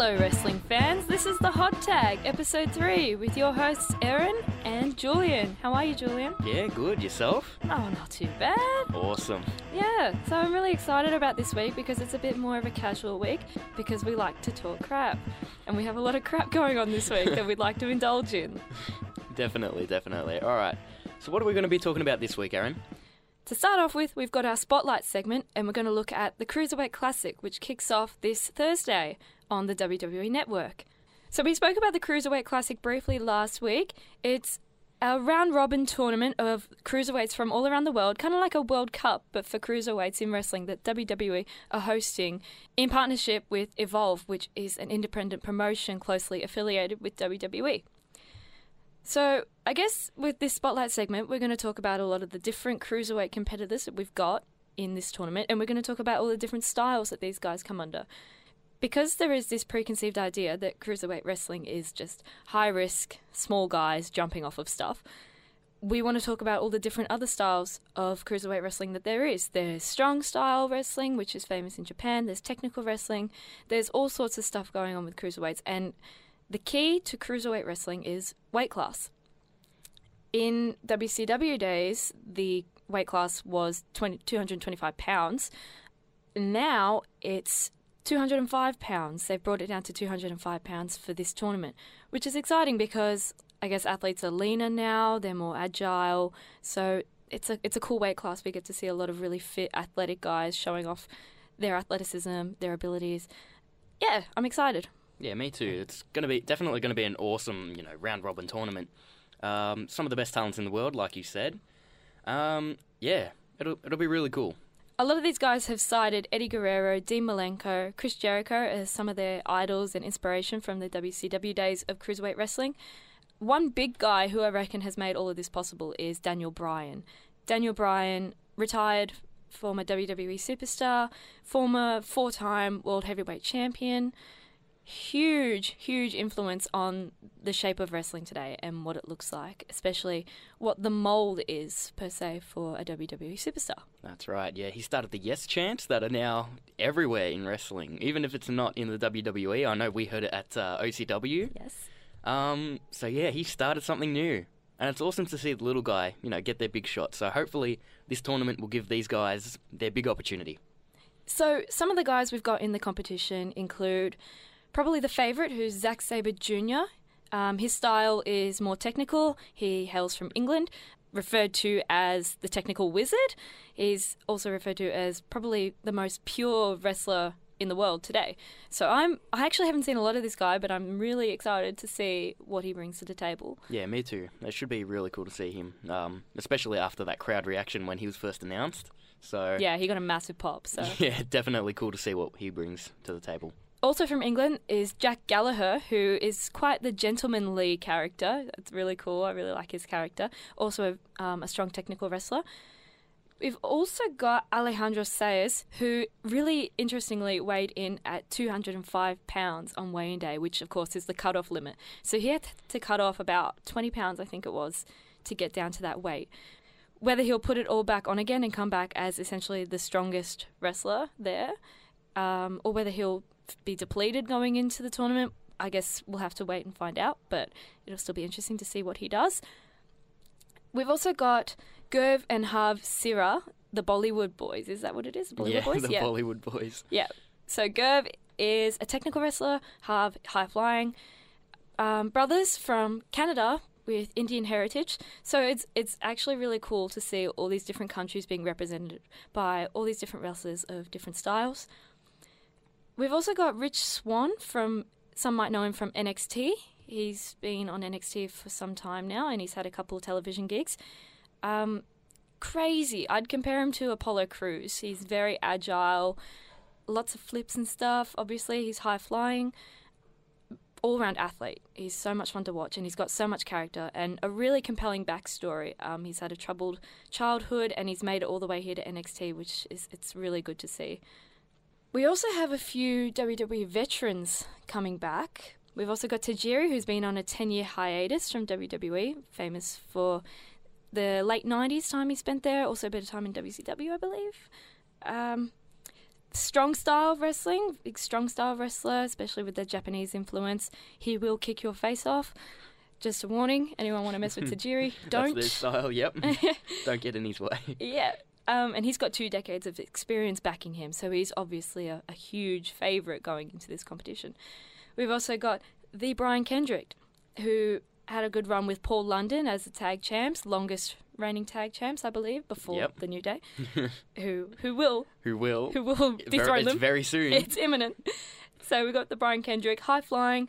Hello, wrestling fans. This is the Hot Tag, episode 3, with your hosts, Erin and Julian. How are you, Julian? Yeah, good. Yourself? Oh, not too bad. Awesome. Yeah, so I'm really excited about this week because it's a bit more of a casual week because we like to talk crap. And we have a lot of crap going on this week that we'd like to indulge in. Definitely, definitely. All right. So, what are we going to be talking about this week, Aaron? To start off with, we've got our Spotlight segment, and we're going to look at the Cruiserweight Classic, which kicks off this Thursday on the WWE Network. So, we spoke about the Cruiserweight Classic briefly last week. It's a round robin tournament of cruiserweights from all around the world, kind of like a World Cup, but for cruiserweights in wrestling that WWE are hosting in partnership with Evolve, which is an independent promotion closely affiliated with WWE. So, I guess with this spotlight segment, we're going to talk about a lot of the different cruiserweight competitors that we've got in this tournament, and we're going to talk about all the different styles that these guys come under. Because there is this preconceived idea that cruiserweight wrestling is just high risk, small guys jumping off of stuff, we want to talk about all the different other styles of cruiserweight wrestling that there is. There's strong style wrestling, which is famous in Japan, there's technical wrestling, there's all sorts of stuff going on with cruiserweights, and the key to cruiserweight wrestling is weight class. In WCW days, the weight class was 20, 225 pounds. Now it's 205 pounds. They've brought it down to 205 pounds for this tournament, which is exciting because I guess athletes are leaner now, they're more agile. So it's a it's a cool weight class. We get to see a lot of really fit athletic guys showing off their athleticism, their abilities. Yeah, I'm excited. Yeah, me too. It's going to be definitely going to be an awesome, you know, round robin tournament. Um, some of the best talents in the world, like you said. Um, yeah, it'll it'll be really cool. A lot of these guys have cited Eddie Guerrero, Dean Malenko, Chris Jericho as some of their idols and inspiration from the WCW days of cruiserweight wrestling. One big guy who I reckon has made all of this possible is Daniel Bryan. Daniel Bryan, retired former WWE superstar, former four time world heavyweight champion huge, huge influence on the shape of wrestling today and what it looks like, especially what the mold is, per se, for a WWE superstar. That's right, yeah. He started the Yes chants that are now everywhere in wrestling, even if it's not in the WWE. I know we heard it at uh, OCW. Yes. Um, so, yeah, he started something new. And it's awesome to see the little guy, you know, get their big shot. So hopefully this tournament will give these guys their big opportunity. So some of the guys we've got in the competition include Probably the favourite, who's Zack Sabre Jr. Um, his style is more technical. He hails from England, referred to as the technical wizard. He's also referred to as probably the most pure wrestler in the world today. So I'm I actually haven't seen a lot of this guy, but I'm really excited to see what he brings to the table. Yeah, me too. It should be really cool to see him, um, especially after that crowd reaction when he was first announced. So yeah, he got a massive pop. So yeah, definitely cool to see what he brings to the table. Also from England is Jack Gallagher, who is quite the gentlemanly character. It's really cool. I really like his character. Also um, a strong technical wrestler. We've also got Alejandro Saez, who really interestingly weighed in at 205 pounds on weighing day, which of course is the cutoff limit. So he had to cut off about 20 pounds, I think it was, to get down to that weight. Whether he'll put it all back on again and come back as essentially the strongest wrestler there, um, or whether he'll be depleted going into the tournament. I guess we'll have to wait and find out, but it'll still be interesting to see what he does. We've also got Gurv and Harv Sira, the Bollywood boys. Is that what it is? Bollywood yeah, boys? the yeah. Bollywood boys. Yeah. So Gurv is a technical wrestler, Harv high flying. Um, brothers from Canada with Indian heritage. So it's it's actually really cool to see all these different countries being represented by all these different wrestlers of different styles. We've also got Rich Swann from, some might know him from NXT. He's been on NXT for some time now and he's had a couple of television gigs. Um, crazy. I'd compare him to Apollo Crews. He's very agile, lots of flips and stuff. Obviously, he's high flying, all round athlete. He's so much fun to watch and he's got so much character and a really compelling backstory. Um, he's had a troubled childhood and he's made it all the way here to NXT, which is it's really good to see. We also have a few WWE veterans coming back. We've also got Tajiri, who's been on a 10 year hiatus from WWE, famous for the late 90s time he spent there, also a bit of time in WCW, I believe. Um, strong style wrestling, big strong style wrestler, especially with the Japanese influence. He will kick your face off. Just a warning, anyone want to mess with Tajiri, don't. That's their style. Yep. Don't get in his way. Yeah. Um, and he's got two decades of experience backing him, so he's obviously a, a huge favourite going into this competition. We've also got the Brian Kendrick, who had a good run with Paul London as the tag champs, longest reigning tag champs, I believe, before Yep. the New Day. who who will Who will? who will Very- dethrone it's them? very soon. It's imminent. So we've got the Brian Kendrick, high flying.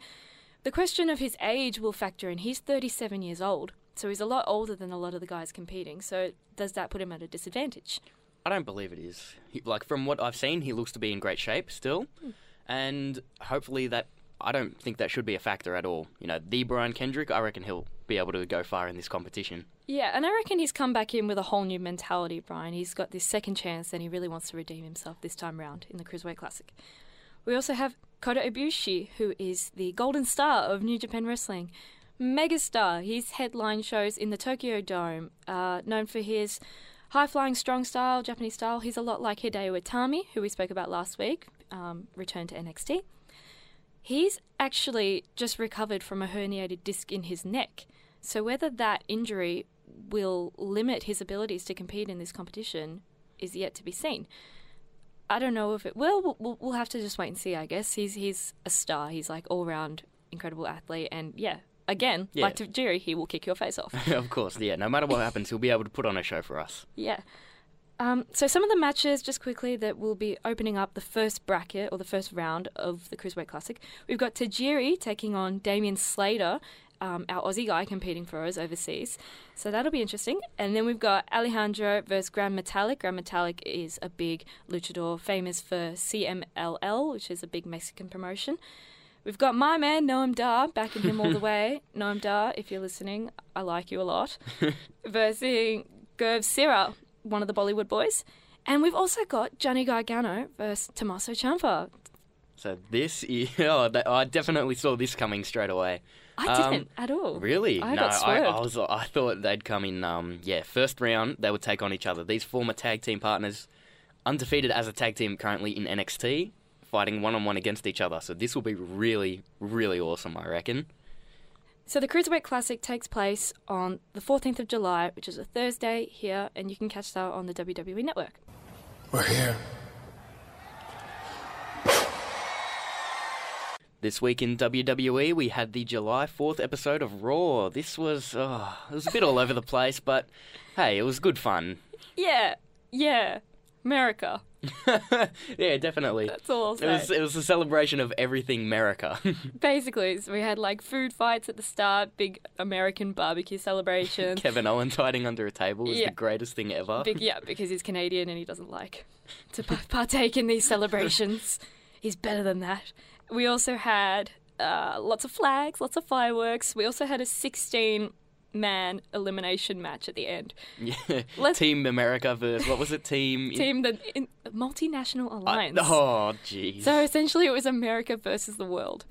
The question of his age will factor in. He's 37 years old, so he's a lot older than a lot of the guys competing. So does that put him at a disadvantage? I don't believe it is. He, like from what I've seen, he looks to be in great shape still, Hmm. and hopefully that. I don't think that should be a factor at all. You know, the Brian Kendrick, I reckon he'll be able to go far in this competition. Yeah, and I reckon he's come back in with a whole new mentality, Brian. He's got this second chance and he really wants to redeem himself this time round in the Cruiserweight Classic. We also have Kota Ibushi, who is the golden star of New Japan Wrestling. Megastar. He's headline shows in the Tokyo Dome, uh, known for his high flying, strong style, Japanese style. He's a lot like Hideo Itami, who we spoke about last week, um, returned to NXT. He's actually just recovered from a herniated disc in his neck. So whether that injury will limit his abilities to compete in this competition is yet to be seen. I don't know if it will. We'll- We'll, we'll have to just wait and see. I guess he's he's a star. He's like all round incredible athlete, and yeah, again, Yeah. like Tajiri, he will kick your face off. of course, yeah. No matter what happens, he'll be able to put on a show for us. Yeah. Um, so some of the matches, just quickly, that will be opening up the first bracket or the first round of the Cruiserweight Classic. We've got Tajiri taking on Damian Slater, um, our Aussie guy competing for us overseas. So that'll be interesting. And then we've got Alejandro versus Gran Metalik. Gran Metalik is a big luchador, famous for CMLL, which is a big Mexican promotion. We've got my man Noam Dar, backing him all the way. Noam Dar, if you're listening, I like you a lot. versus Gurv Sira, one of the Bollywood boys. And we've also got Johnny Gargano versus Tommaso Ciampa. So this, is, oh, I definitely saw this coming straight away. I Um, didn't at all. Really? I no, I. I was. I thought they'd come in. Um, yeah, first round they would take on each other. These former tag team partners, undefeated as a tag team currently in NXT, fighting one on one against each other. So this will be really, really awesome. I reckon. So the Cruiserweight Classic takes place on the 14th of July, which is a Thursday here, and you can catch that on the WWE Network. We're here. This week in WWE, we had the July 4th episode of Raw. This was, oh, it was a bit all over the place, but hey, it was good fun. Yeah, yeah, America. yeah, definitely. That's all It was, it was a celebration of everything America. Basically, so we had like food fights at the start, big American barbecue celebrations. Kevin Owens hiding under a table is Yeah. the greatest thing ever. Big, yeah, because he's Canadian and he doesn't like to partake in these celebrations. he's better than that. We also had uh, lots of flags, lots of fireworks. We also had a 16 man elimination match at the end. Yeah. Let's- Team America versus what was it? Team. Team the in, multinational I- alliance. oh, jeez. So essentially, it was America versus the world.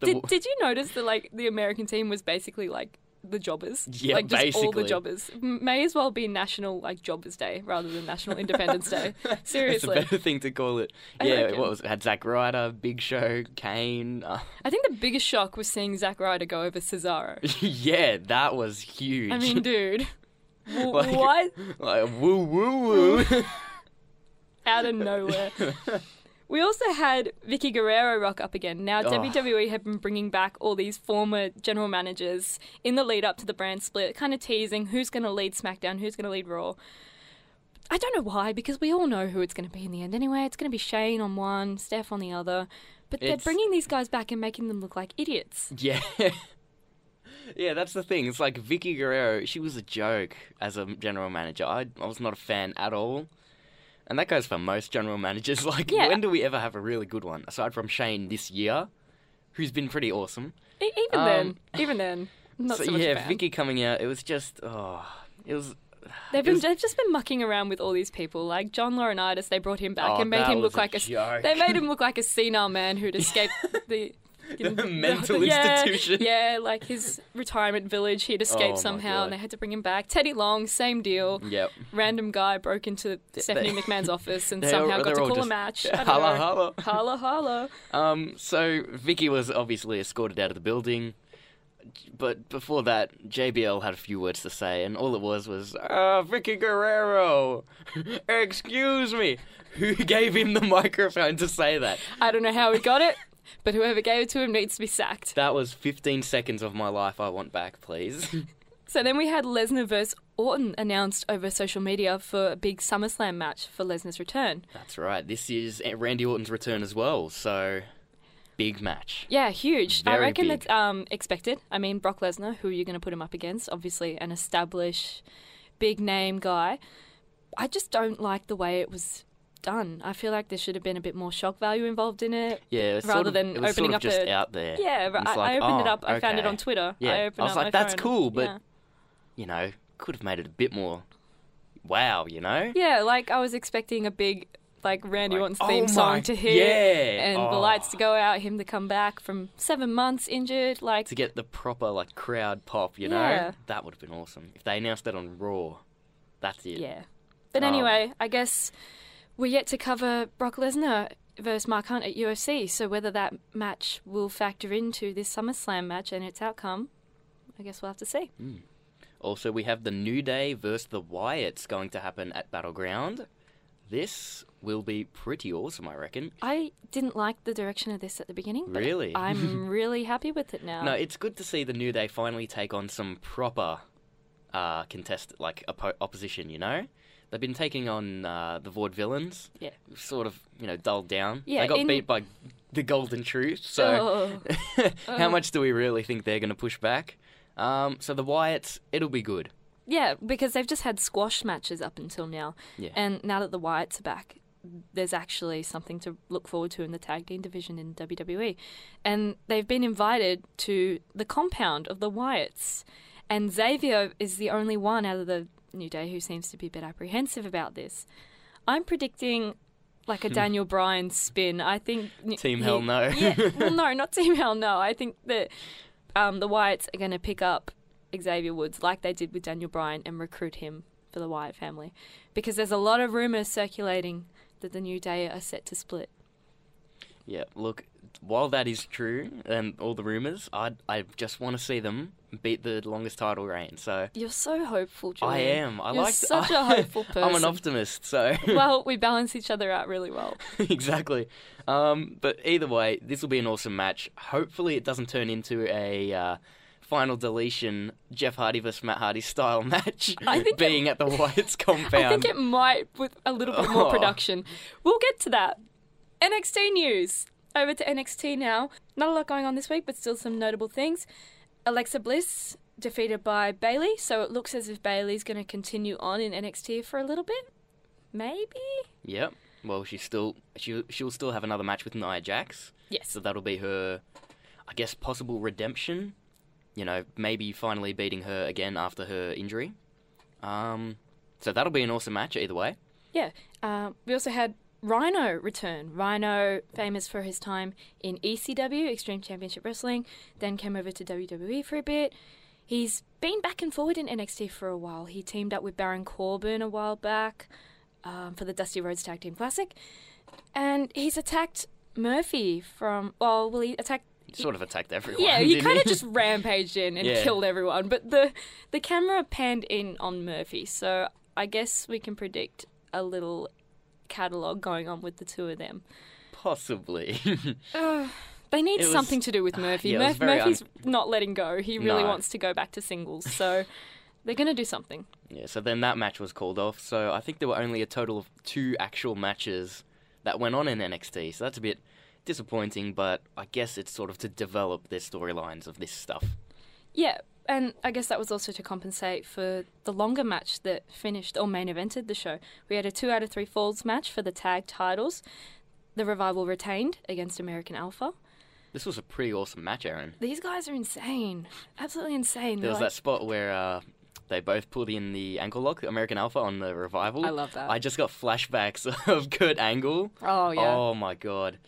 The Did, did you notice that like the American team was basically like the jobbers? Yeah, like just all the jobbers. May as well be National like Jobbers Day rather than National Independence Day. That's a Seriously, better thing to call it. I yeah, reckon. what was it? Had Zack Ryder, Big Show, Kane. Uh, I think the biggest shock was seeing Zack Ryder go over Cesaro. yeah, that was huge. I mean, dude, w- Like- what? like, woo woo woo. Out of nowhere. We also had Vickie Guerrero rock up again. Now, Oh. WWE have been bringing back all these former general managers in the lead up to the brand split, kind of teasing who's going to lead SmackDown, who's going to lead Raw. I don't know why, because we all know who it's going to be in the end anyway. It's going to be Shane on one, Steph on the other. But they're It's- bringing these guys back and making them look like idiots. yeah. Yeah, that's the thing. It's like Vickie Guerrero, she was a joke as a general manager. I, I was not a fan at all. And that goes for most general managers. Like, Yeah. when do we ever have a really good one? Aside from Shane this year, who's been pretty awesome. E- even Um, then, even then, not so, so, yeah. Vicky coming out, it was just, oh, it was. They've been was- they've just been mucking around with all these people. Like John Laurinaitis, they brought him back Oh, and made him look a like a they made him look like a senile man who'd escaped the The mental yeah, institution. Yeah, like his retirement village. He'd Oh escaped my somehow, God. and they had to bring him back. Teddy Long, same deal. Yep. Random guy broke into Stephanie they- McMahon's office and somehow all- got to all call a match. Don't Holla, holla. Holla, holla. Um, so Vicky was obviously escorted out of the building, but before that, JBL had a few words to say, and all it was was, "Ah, Vickie Guerrero, excuse me." Who gave him the microphone to say that? I don't know how he got it, but whoever gave it to him needs to be sacked. That was 15 seconds of my life I want back, please. So then we had Lesnar vs. Orton announced over social media for a big SummerSlam match for Lesnar's return. That's right. This is Randy Orton's return as well, so big match. Yeah, huge. I reckon big. it's um, expected. I mean, Brock Lesnar, who are you going to put him up against? Obviously, an established, big name guy. I just don't like the way it was done. I feel like there should have been a bit more shock value involved in it. Yeah, Rather sort of, than it opening sort of up just a- out there. Yeah, It's I, like, I opened it oh, up. I found it on Twitter. Yeah, I, I was like, that's phone. cool, but- yeah. You know, could have made it a bit more. Wow, you know. yeah, like I was expecting a big like Randy Like, Orton's oh theme my- song to hit. yeah, And the oh. lights to go out, him to come back from seven months injured. Like, to get the proper like crowd pop, you Yeah. know, that would have been awesome if they announced that on Raw. That's it. yeah. But Oh. anyway, I guess we're yet to cover Brock Lesnar versus Mark Hunt at UFC. So whether that match will factor into this SummerSlam match and its outcome, I guess we'll have to see. Also, we have the New Day versus the Wyatts going to happen at Battleground. This will be pretty awesome, I reckon. I didn't like the direction of this at the beginning. But Really? I'm really happy with it now. No, it's good to see the New Day finally take on some proper uh, contest, like oppo- opposition. You know, they've been taking on uh, the Vaudevillains. Yeah. sort of you know dulled down. Yeah, they got in- beat by the Golden Truth. So, Oh. how much do we really think they're going to push back? Um, so the Wyatts, it'll be good. Yeah, because they've just had squash matches up until now. Yeah. And now that the Wyatts are back, there's actually something to look forward to in the tag team division in WWE. And they've been invited to the compound of the Wyatts. And Xavier is the only one out of the New Day who seems to be a bit apprehensive about this. I'm predicting like a Daniel Bryan spin. I think Team he- Hell No. yeah, well, no, not Team Hell No. I think that um, the Wyatts are going to pick up Xavier Woods like they did with Daniel Bryan and recruit him for the Wyatt family, because there's a lot of rumors circulating that the New Day are set to split. Yeah, look, while that is true and all the rumors, I I just want to see them beat the longest title reign. So You're so hopeful, Julian. I am. I You're like such a hopeful person. I'm an optimist, so well, we balance each other out really well. exactly. Um, but either way, this will be an awesome match. Hopefully, it doesn't turn into a uh, final deletion Jeff Hardy versus Matt Hardy style match, I think it- being at the Wyatt's compound. I think it might with a little bit more Oh. production. We'll get to that. NXT news. Over to NXT now. Not a lot going on this week, but still some notable things. Alexa Bliss defeated by Bayley, so it looks as if Bayley's going to continue on in NXT for a little bit. Maybe. Yep. Well, she still she she'll still have another match with Nia Jax. Yes. So that'll be her, I guess, possible redemption. You know, maybe finally beating her again after her injury. Um, so that'll be an awesome match either way. Yeah. Um, we also had Rhino return. Rhino, famous for his time in ECW, Extreme Championship Wrestling, then came over to WWE for a bit. He's been back and forward in NXT for a while. He teamed up with Baron Corbin a while back um, for the Dusty Rhodes Tag Team Classic. And he's attacked Murphy from, well, well, he attacked He sort of attacked everyone. yeah, he kind of just rampaged in and Yeah. killed everyone. But the the camera panned in on Murphy, so I guess we can predict a little catalog going on with the two of them. possibly. They need was- something to do with ah, Murphy. yeah, Murph- Murphy's not letting go. He really No. wants to go back to singles, so they're gonna do something. yeah. So then that match was called off. So I think there were only a total of two actual matches that went on in NXT. So that's a bit disappointing, but I guess it's sort of to develop their storylines of this stuff. Yeah, and I guess that was also to compensate for the longer match that finished or main evented the show. We had a two out of three falls match for the tag titles. The revival retained against American Alpha. This was a pretty awesome match, Aaron. These guys are insane. Absolutely insane. There They're was like- that spot where uh, they both pulled in the ankle lock, American Alpha, on the revival. I love that. I just got flashbacks of Kurt Angle. Oh, yeah. Oh my god.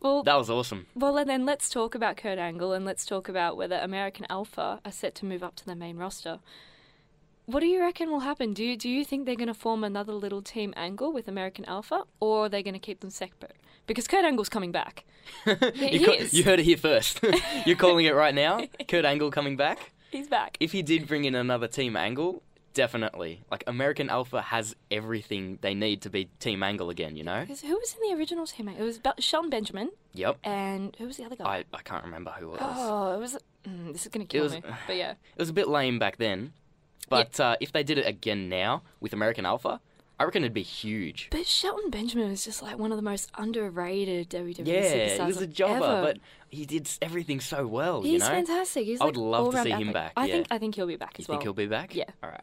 Well, That was awesome. well, and then let's talk about Kurt Angle and let's talk about whether American Alpha are set to move up to the main roster. What do you reckon will happen? Do you do you think they're going to form another little team Angle with American Alpha, or are they going to keep them separate? Because Kurt Angle's coming back. He, you, ca- is. you heard it here first. You're calling it right now. Kurt Angle coming back. He's back. If he did bring in another Team Angle, definitely. Like American Alpha has everything they need to be Team Angle again. You know. 'Cause Who was in the original team? Angle? It was Be- Shelton Benjamin, Yep. and who was the other guy? I, I can't remember who it was. Oh, it was. Mm, this is going to kill was- me. But yeah. It was a bit lame back then, but uh, if they did it again now with American Alpha, I reckon it'd be huge. But Shelton Benjamin was just like one of the most underrated WWE Yeah, superstars he was a jobber, ever. but he did everything so well. He's you know. fantastic. He's I would like love to see him back, I yeah. think I think he'll be back You as well. You think he'll be back? Yeah. All right.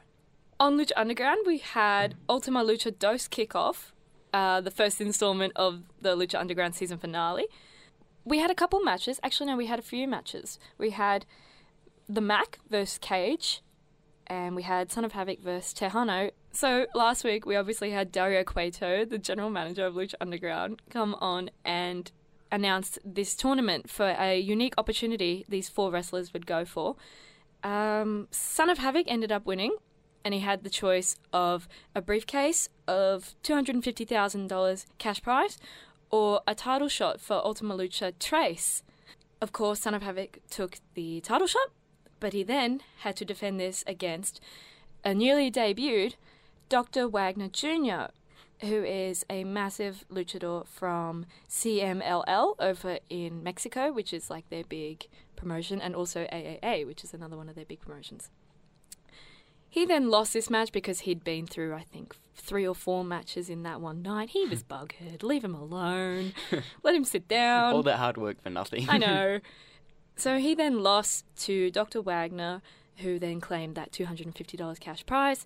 On Lucha Underground, we had Ultima Lucha Dos kickoff, uh, the first installment of the Lucha Underground season finale. We had a couple matches. Actually, no, we had a few matches. We had the Mack versus Cage, and we had Son of Havoc versus Texano. So last week, we obviously had Dario Cueto, the general manager of Lucha Underground, come on and announced this tournament for a unique opportunity these four wrestlers would go for. Um, Son of Havoc ended up winning, and he had the choice of a briefcase of $250,000 cash prize or a title shot for Ultima Lucha Tres. Of course, Son of Havoc took the title shot, but he then had to defend this against a newly debuted Dr. Wagner Jr., who is a massive luchador from CMLL over in Mexico, which is like their big promotion, and also AAA, which is another one of their big promotions. He then lost this match because he'd been through, I think, three or four matches in that one night. He was bughead. Leave him alone. Let him sit down. All that hard work for nothing. I know. So he then lost to Dr. Wagner, who then claimed that $250 cash prize.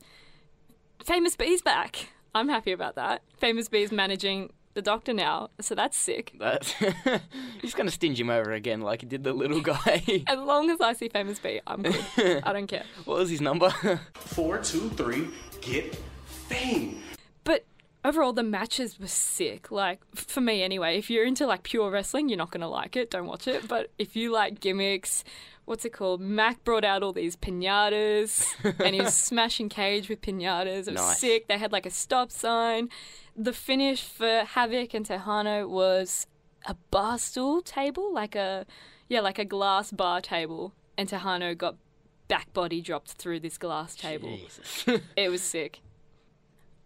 Famous B's back. I'm happy about that. Famous B's managing the doctor now, so that's sick. That he's gonna stinge him over again, like he did the little guy. As long as I see Famous B, I'm good. I don't care. what was his number? Four, two, three, get fame. Overall, the matches were sick. Like, for me anyway, if you're into like pure wrestling, you're not going to like it. Don't watch it. But if you like gimmicks, what's it called? Mack brought out all these pinatas and he was smashing cage with pinatas. It was Nice. sick. They had like a stop sign. The finish for Havoc and Texano was a bar stool table, like a, yeah, like a glass bar table. And Texano got back body dropped through this glass table. Jesus. It was sick.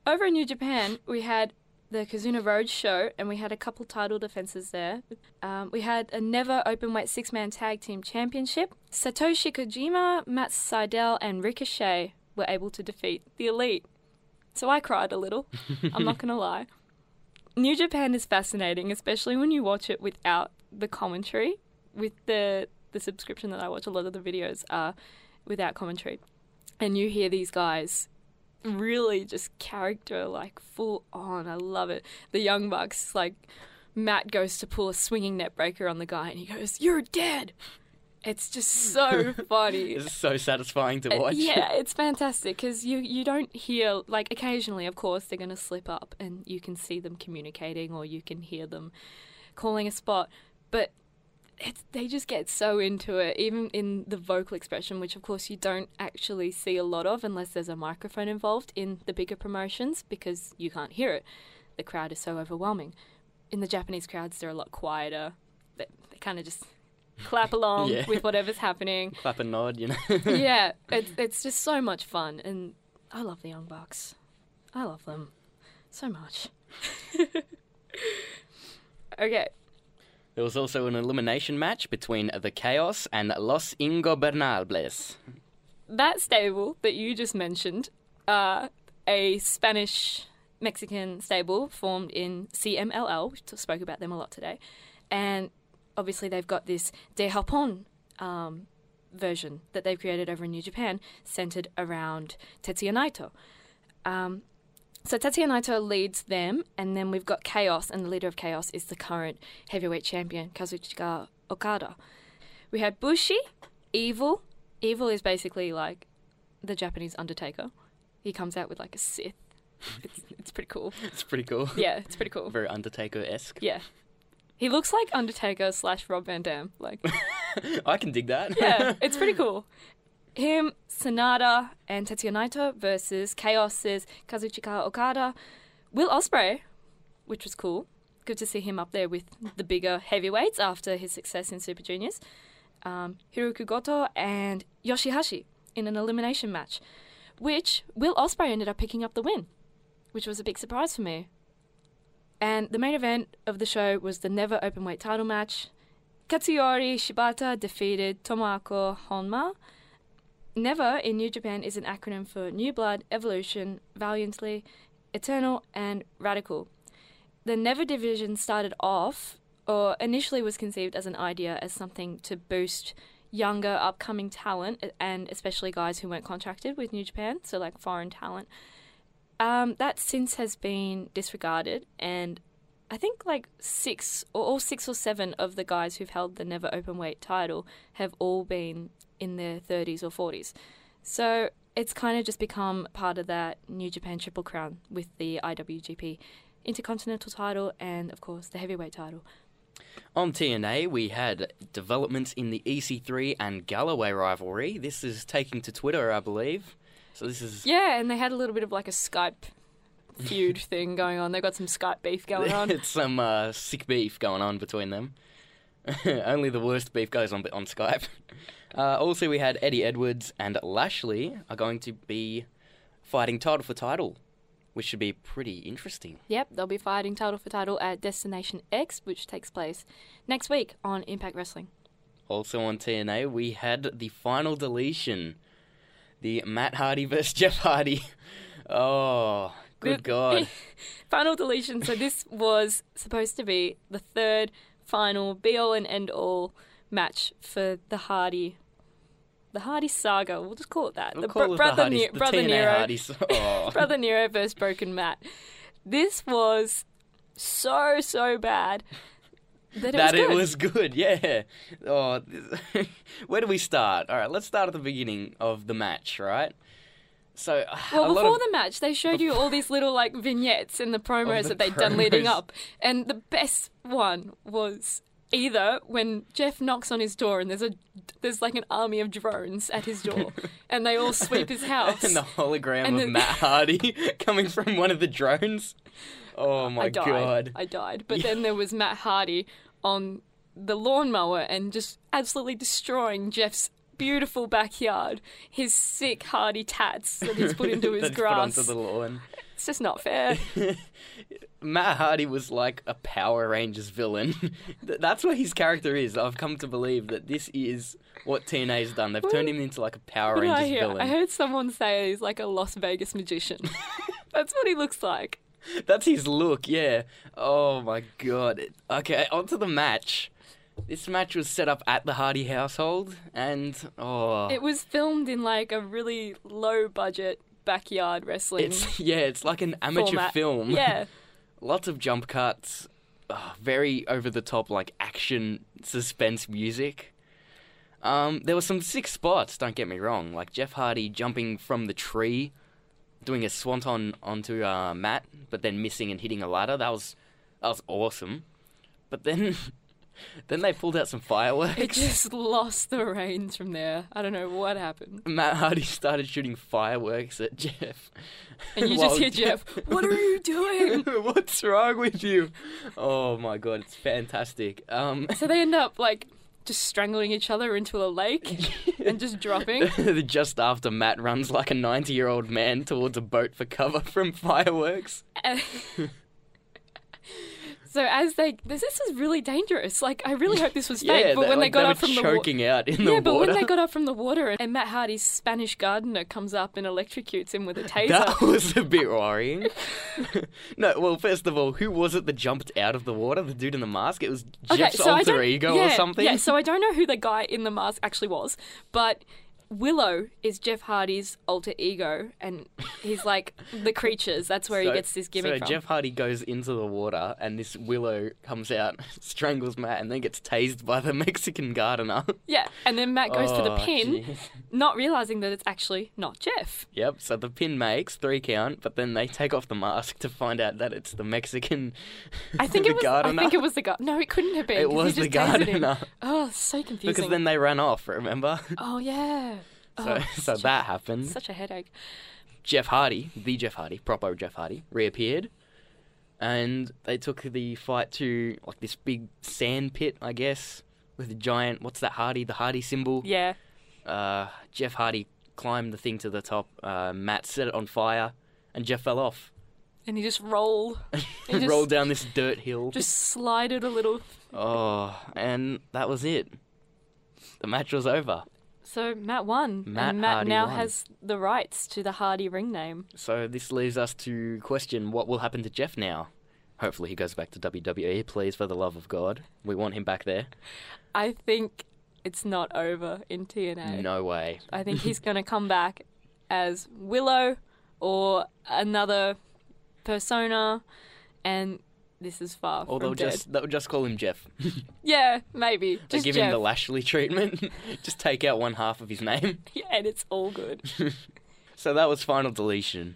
Over in New Japan, we had the Kizuna Road show, and we had a couple title defenses there. Um, we had a never open weight six man tag team championship. Satoshi Kojima, Matt Sydal, and Ricochet were able to defeat the Elite. So I cried a little. I'm not going to lie. New Japan is fascinating, especially when you watch it without the commentary. With the the subscription that I watch, a lot of the videos are without commentary, and you hear these guys really just character like full on. I love it. The Young Bucks, like Matt goes to pull a swinging neckbreaker on the guy, and he goes, "You're dead." It's just so funny. It's so satisfying to Uh, watch. Yeah, it's fantastic because you you don't hear like occasionally, of course, they're going to slip up, and you can see them communicating or you can hear them calling a spot, but they just get so into it, even in the vocal expression, which of course you don't actually see a lot of unless there's a microphone involved in the bigger promotions because you can't hear it. The crowd is so overwhelming. In the Japanese crowds, they're a lot quieter. They, they kind of just clap along Yeah. with whatever's happening Clap and nod, you know. yeah, it's it's just so much fun, and I love the Young Bucks. I love them so much. okay, There was also an elimination match between the Chaos and Los Ingobernables. that stable that you just mentioned, uh, a Spanish Mexican stable formed in CMLL. We spoke about them a lot today, and obviously they've got this De Japón um, version that they've created over in New Japan, centered around Tetsuya Naito. Um, so Tetsuya Naito leads them, and then we've got Chaos, and the leader of Chaos is the current heavyweight champion Kazuchika Okada. We had Bushi, Evil. Evil is basically like the Japanese Undertaker. He comes out with like a Sith. It's, it's pretty cool. It's pretty cool. Yeah, it's pretty cool. Very Undertaker esque. Yeah. He looks like Undertaker slash Rob Van Dam. Like, I can dig that. yeah, it's pretty cool. Him, Sanada, and Tetsuya Naito versus Chaos's Kazuchika Okada. Will Ospreay, which was cool. Good to see him up there with the bigger heavyweights after his success in Super Juniors. Um, Hirooki Goto and Yoshihashi in an elimination match, which Will Ospreay ended up picking up the win, which was a big surprise for me. And the main event of the show was the Never Openweight title match. Katsuyori Shibata defeated Tomoaki Honma. Never in New Japan is an acronym for New Blood, Evolution, Valiantly, Eternal, and Radical. The Never division started off, or initially was conceived as an idea as something to boost younger, upcoming talent, and especially guys who weren't contracted with New Japan, so like foreign talent. Um, that since has been disregarded, and I think like six or all six or seven of the guys who've held the never open weight title have all been in their 30s or 40s. So it's kind of just become part of that New Japan Triple Crown with the IWGP Intercontinental title and, of course, the heavyweight title. On TNA, we had developments in the EC3 and Galloway rivalry. This is taking to Twitter, I believe. So this is Yeah, and they had a little bit of like a Skype feud thing going on. They've got some Skype beef going on. it's some uh, sick beef going on between them. Only the worst beef goes on on Skype. Uh, also, we had Eddie Edwards and Lashley are going to be fighting title for title, which should be pretty interesting. Yep, they'll be fighting title for title at Destination X, which takes place next week on Impact Wrestling. Also on TNA, we had the final deletion, the Matt Hardy versus Jeff Hardy. Oh, good God! final deletion. So this was supposed to be the third final be all and end all match for the Hardy the Hardy saga. We'll just call it that. We'll the bro- it brother the Hardys, Ne- the brother Nero. Oh. brother Nero versus Broken Matt. This was so so bad that it that was it good. was good, yeah. Oh, where do we start? All right, let's start at the beginning of the match, right? So, a Well, before of, the match, they showed you all these little like vignettes in the promos the that they'd done leading up, and the best one was either when Jeff knocks on his door and there's a there's like an army of drones at his door, and they all sweep his house. and the hologram and of then- Matt Hardy coming from one of the drones. Oh my I died. god! I died. But Yeah. then there was Matt Hardy on the lawnmower and just absolutely destroying Jeff's beautiful backyard. His sick Hardy tats that he's put into his That's put onto the lawn. It's just not fair. Matt Hardy was like a Power Rangers villain. That's what his character is. I've come to believe that this is what TNA's done. They've turned him into like a Power What Rangers I villain. I heard someone say he's like a Las Vegas magician. That's what he looks like. That's his look, yeah. Oh my god. Okay, on to the match. This match was set up at the Hardy household, and oh, It was filmed in like a really low budget backyard wrestling it's yeah, it's like an amateur format. film. Yeah. lots of jump cuts, oh, very over the top, like action suspense music. Um, there were some sick spots. Don't get me wrong, like Jeff Hardy jumping from the tree, doing a swanton onto uh, Matt, but then missing and hitting a ladder. That was that was awesome. But then, then they pulled out some fireworks. It just lost the reins from there. I don't know what happened. Matt Hardy started shooting fireworks at Jeff. And you just hear Jeff, What are you doing? What's wrong with you? Oh my god, it's fantastic. Um, So they end up like just strangling each other into a lake and just dropping. just after Matt runs like a 90 year old man towards a boat for cover from fireworks. So as they, this, this was really dangerous. Like I really hope this was fake. yeah, but when they like, got they up from the water, choking out in the yeah, but when they got up from the water and Matt Hardy's Spanish gardener comes up and electrocutes him with a taser. that was a bit worrying. no, well, first of all, who was it that jumped out of the water? The dude in the mask? It was Jeff's I alter ego yeah, or something? Yeah, so I don't know who the guy in the mask actually was, but Willow is Jeff Hardy's alter ego, and he's like the creatures. That's where he gets this gimmick so from. Jeff Hardy goes into the water, and this willow comes out, strangles Matt, and then gets tased by the Mexican gardener. yeah, and then Matt goes for the Oh, pin, jeez. not realizing that it's actually not Jeff. Yep. So the pin makes three count, but then they take off the mask to find out that it's the Mexican. I think it was. gardener. I think it was the gardener. No, it couldn't have been. It was he the just tased him. gardener. Oh, so confusing. Because then they ran off. Remember? Oh yeah. So, oh, so a- that happened. Such a headache. Jeff Hardy, the Jeff Hardy, proper Jeff Hardy, reappeared, and they took the fight to like this big sand pit, I guess, with a giant. What's that Hardy? The Hardy symbol. Yeah. Uh, Jeff Hardy climbed the thing to the top. Uh, Matt set it on fire, and Jeff fell off. And he just rolled. He just- rolled down this dirt hill. Just slided a little. Oh, and that was it. The match was over. So Matt won. Matt and Matt Hardy now won. has the rights to the Hardy ring name. So this leaves us to question what will happen to Jeff now. Hopefully he goes back to WWE, please, for the love of God. We want him back there. I think it's not over in TNA. No way. I think he's going to come back as Willow or another persona, and this is far Or from they'll dead. just they'll just call him Jeff. Yeah, maybe. They Just give Jeff. him the Lashley treatment. just take out one half of his name. Yeah, and it's all good. So that was final deletion.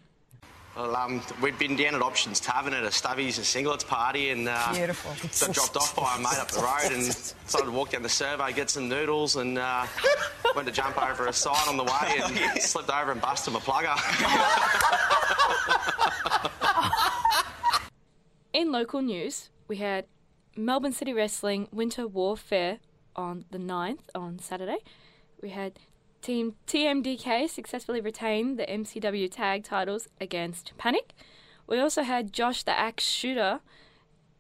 Well, um, we'd been down at Options Tavern at a Stubbies and Singlets party and uh, Beautiful. got dropped off by a mate up the road and decided to walk down the survey, get some noodles and uh, went to jump over a sign on the way and slipped over and busted my plugger. In local news, we had Melbourne City Wrestling Winter Warfare on the 9th, on Saturday. We had Team TMDK successfully retain the MCW tag titles against Panic. We also had Josh the Axe Shooter,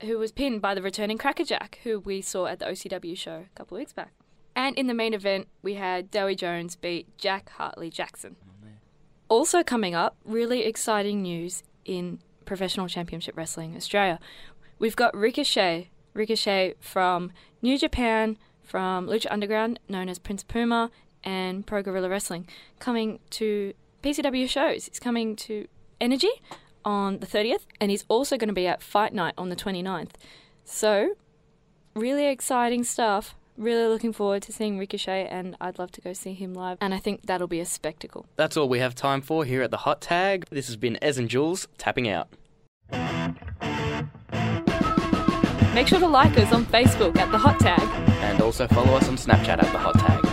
who was pinned by the returning Crackerjack, who we saw at the OCW show a couple of weeks back. And in the main event, we had Dowie Jones beat Jack Hartley Jackson. Oh, also coming up, really exciting news in Professional Championship Wrestling Australia. We've got Ricochet, Ricochet from New Japan, from Lucha Underground, known as Prince Puma, and Pro Guerrilla Wrestling, coming to PCW shows. He's coming to Energy on the 30th, and he's also going to be at Fight Night on the 29th. So, really exciting stuff. Really looking forward to seeing Ricochet, and I'd love to go see him live. And I think that'll be a spectacle. That's all we have time for here at the Hot Tag. This has been Ez and Jules tapping out. Make sure to like us on Facebook at The Hot Tag. And also follow us on Snapchat at the Hot Tag.